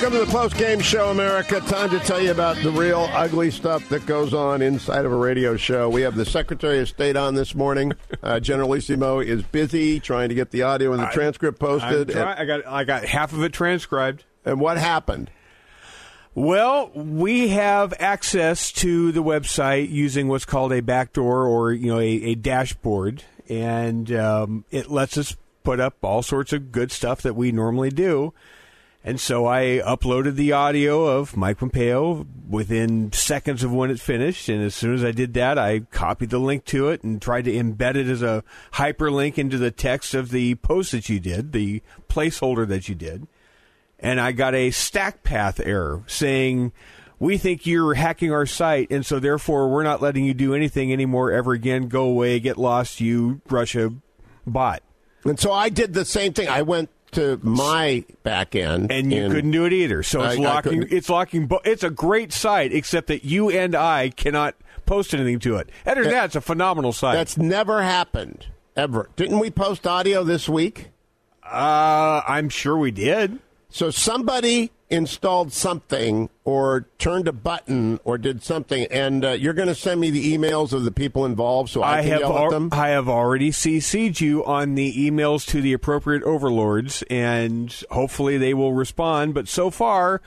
Welcome to the post game show, America. Time to tell you about the real ugly stuff that goes on inside of a radio show. We have the Secretary of State on this morning. Uh, Generalissimo is busy trying to get the audio and the transcript posted. Try, I got I got half of it transcribed. And what happened? Well, we have access to the website using what's called a backdoor or you know a, a dashboard, and um, it lets us put up all sorts of good stuff that we normally do. And so I uploaded the audio of Mike Pompeo within seconds of when it finished. And as soon as I did that, I copied the link to it and tried to embed it as a hyperlink into the text of the post that you did, the placeholder that you did. And I got a StackPath error saying, we think you're hacking our site, and so therefore we're not letting you do anything anymore ever again. Go away, get lost, you Russia bot. And so I did the same thing. I went to my back end, and you couldn't do it either. So it's I- I locking. couldn't. It's locking. Bo- it's a great site, except that you and I cannot post anything to it. Other than that, it's a phenomenal site. That's never happened ever. Didn't we post audio this week? uh, I'm sure we did. So somebody installed something or turned a button or did something, and uh, you're going to send me the emails of the people involved so I, I can yell al- at them. I have already CC'd you on the emails to the appropriate overlords, and hopefully they will respond. But so far,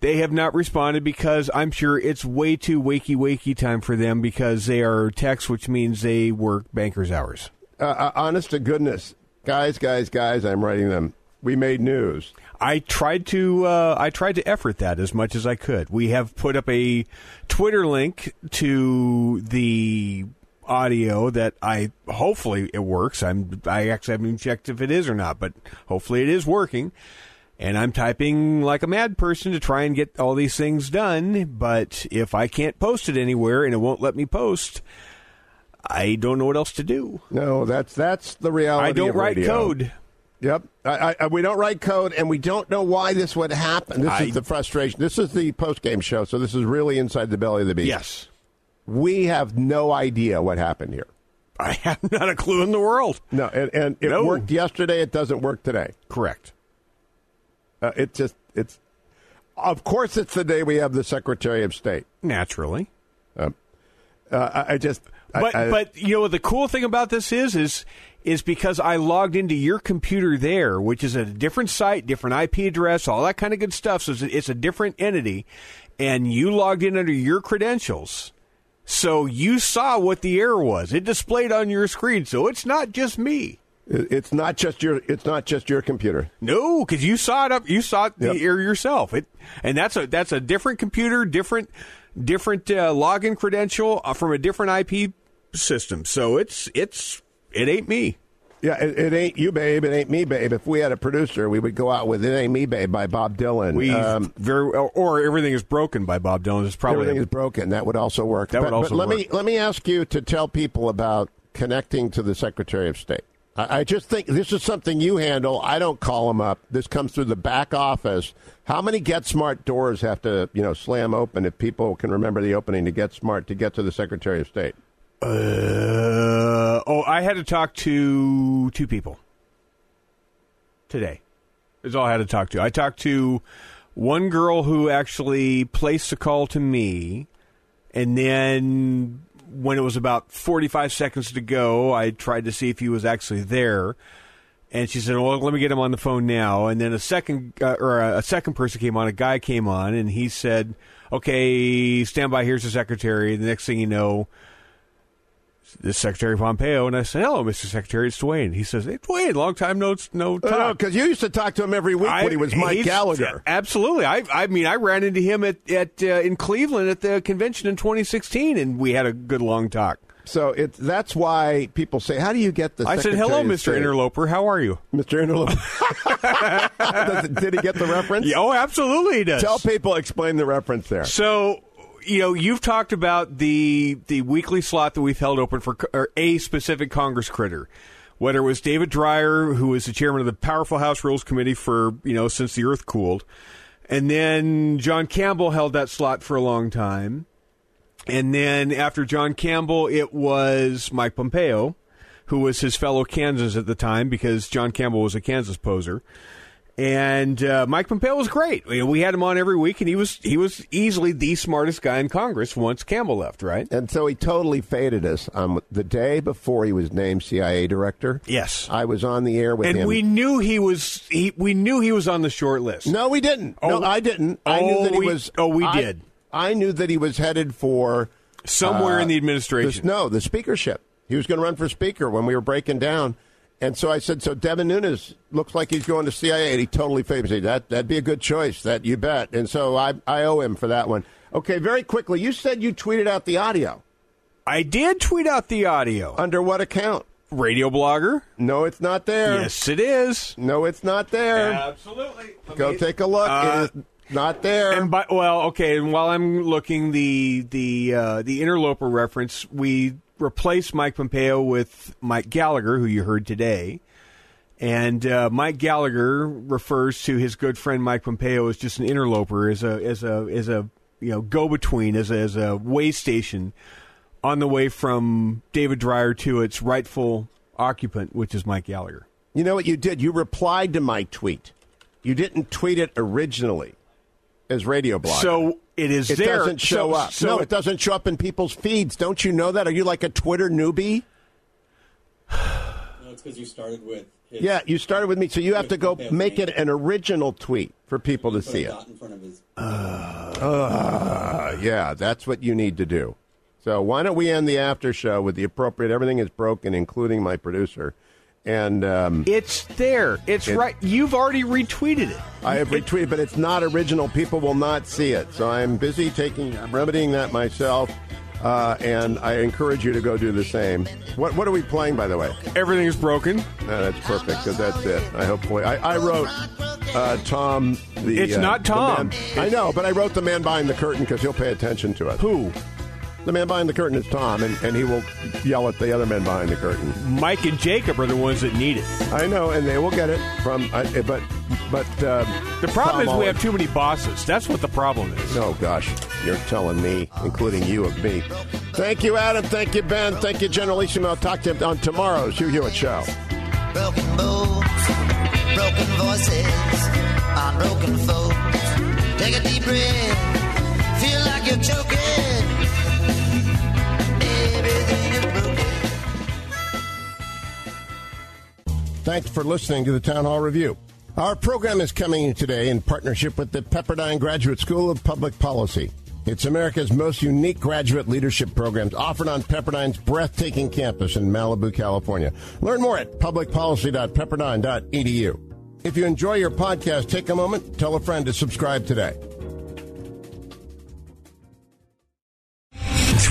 they have not responded because I'm sure it's way too wakey wakey time for them because they are techs, which means they work bankers hours. Uh, uh, honest to goodness, guys, guys, guys, I'm writing them. We made news. I tried to uh, I tried to effort that as much as I could. We have put up a Twitter link to the audio that I hopefully it works. I'm I actually haven't even checked if it is or not, but hopefully it is working. And I'm typing like a mad person to try and get all these things done. But if I can't post it anywhere and it won't let me post, I don't know what else to do. No, that's that's the reality. I don't write radio. code. Yep, I, I, we don't write code, and we don't know why this would happen. This I- is the frustration. This is the post game show, so this is really inside the belly of the beast. Yes. we have no idea what happened here. I have not a clue in the world. No, and, and it No. worked yesterday. It doesn't work today. Correct. Uh, it just it's. Of course, it's the day we have the Secretary of State. Naturally. Uh, I, I just. I- But I- but you know the cool thing about this is is is because I logged into your computer there, which is a different site, different IP address, all that kind of good stuff. So it's a, it's a different entity, and you logged in under your credentials. So you saw what the error was. It displayed on your screen. So it's not just me. it's not just your. It's not just your computer. No, because you saw it up. You saw the Yep. error yourself. It and that's a that's a different computer, different different uh, login credential uh, from a different IP system. So it's it's it ain't me. Yeah, it, it ain't you, babe. It ain't me, babe. If we had a producer, we would go out with "It Ain't Me, Babe" by Bob Dylan. We Um, very or, or everything is broken by Bob Dylan. It's probably everything is broken. That would also work. That would also but let me let me ask you to tell people about connecting to the Secretary of State. I, I just think this is something you handle. I don't call them up. This comes through the back office. How many Get Smart doors have to you know slam open if people can remember the opening to Get Smart to get to the Secretary of State? Uh, oh, I had to talk to two people today. Is all I had to talk to. I talked to one girl who actually placed a call to me, and then when it was about 45 seconds to go, I tried to see if he was actually there. And she said, "Well, let me get him on the phone now." And then a second uh, or a, a second person came on. A guy came on, and he said, "Okay, stand by. Here's the secretary." The next thing you know, this Secretary Pompeo, and I said, "Hello, Mr. Secretary, it's Duane." He says, "Hey, Duane, long time no no talk." because you used to talk to him every week when he was Mike Gallagher. Absolutely. I I mean, I ran into him at at uh, in Cleveland at the convention in 2016, and we had a good long talk. So it's that's why people say, "How do you get the?" I said, "Hello, Mr. State?" Interloper. How are you?" Mr. Interloper. Did he get the reference? Yeah, oh, absolutely, he does. Tell people, explain the reference there. So, you know, you've talked about the the weekly slot that we've held open for or a specific Congress critter. Whether it was David Dreier, who was the chairman of the powerful House Rules Committee for you know since the Earth cooled, and then John Campbell held that slot for a long time, and then after John Campbell, it was Mike Pompeo, who was his fellow Kansas at the time because John Campbell was a Kansas poser. And uh, Mike Pompeo was great. We had him on every week, and he was he was easily the smartest guy in Congress once Campbell left. Right? And so he totally faded us on the day before he was named CIA director. Yes. I was on the air with and him. we knew he was he we knew he was on the short list. no, we didn't. Oh. no, I didn't. I knew Oh, that he we- was. oh, we I- did. I knew that he was headed for Somewhere uh, in the administration. no, the speakership. He was going to run for speaker when we were breaking down. And so I said, so Devin Nunes looks like he's going to CIA, and he totally favored me. That that'd be a good choice. That you bet. And so I I owe him for that one. Okay, very quickly. You said you tweeted out the audio. I did tweet out the audio. Under what account? Radio blogger. No, it's not there. Yes, it is. No, it's not there. Absolutely. Let Go me- take a look. Uh, it is not there. And by, well, okay. And while I'm looking, the the uh, the interloper reference, we replaced Mike Pompeo with Mike Gallagher, who you heard today. And uh, Mike Gallagher refers to his good friend Mike Pompeo as just an interloper, as a as a as a you know go between, as a, as a way station on the way from David Dreier to its rightful occupant, which is Mike Gallagher. you know what you did? You replied to my tweet. You didn't tweet it originally as radio blog. So it is it there. doesn't show So- up. So no, it doesn't show up in people's feeds. Don't you know that? Are you like a Twitter newbie? No, it's because you started with. His, Yeah, you started with me, so you have to go make it an original tweet for people to see it. in front of his. Uh, yeah, that's what you need to do. So why don't we end the after show with the appropriate? Everything is broken, including my producer, and um, It's there. It's It- right. You've already retweeted it. I have retweeted, but it's not original. People will not see it. So I'm busy taking, I'm remedying that myself, uh, and I encourage you to go do the same. What What are we playing, by the way? Everything is broken. Uh, that's perfect because that's it. I hopefully I, I wrote uh, Tom. The It's uh, not the Tom. man- I know, but I wrote the man behind the curtain because he'll pay attention to it. Who? The man behind the curtain is Tom, and, and he will yell at the other men behind the curtain. Mike and Jacob are the ones that need it. I know, and they will get it from. I but but uh, The problem Tom is we have too many bosses. That's what the problem is. Oh gosh, you're telling me, including you of me. Thank you, Adam. Thank you, Ben. Thank you, Generalissimo. I'll talk to you on tomorrow's Hugh Hewitt Show. Broken bones, broken voices, on broken folks. Take a deep breath, feel like you're choking. Thanks for listening to the Town Hall Review. Our program is coming today in partnership with the Pepperdine Graduate School of Public Policy. It's America's most unique graduate leadership programs offered on Pepperdine's breathtaking campus in Malibu, California. Learn more at publicpolicy.pepperdine.edu. If you enjoy your podcast, take a moment, tell a friend to subscribe today.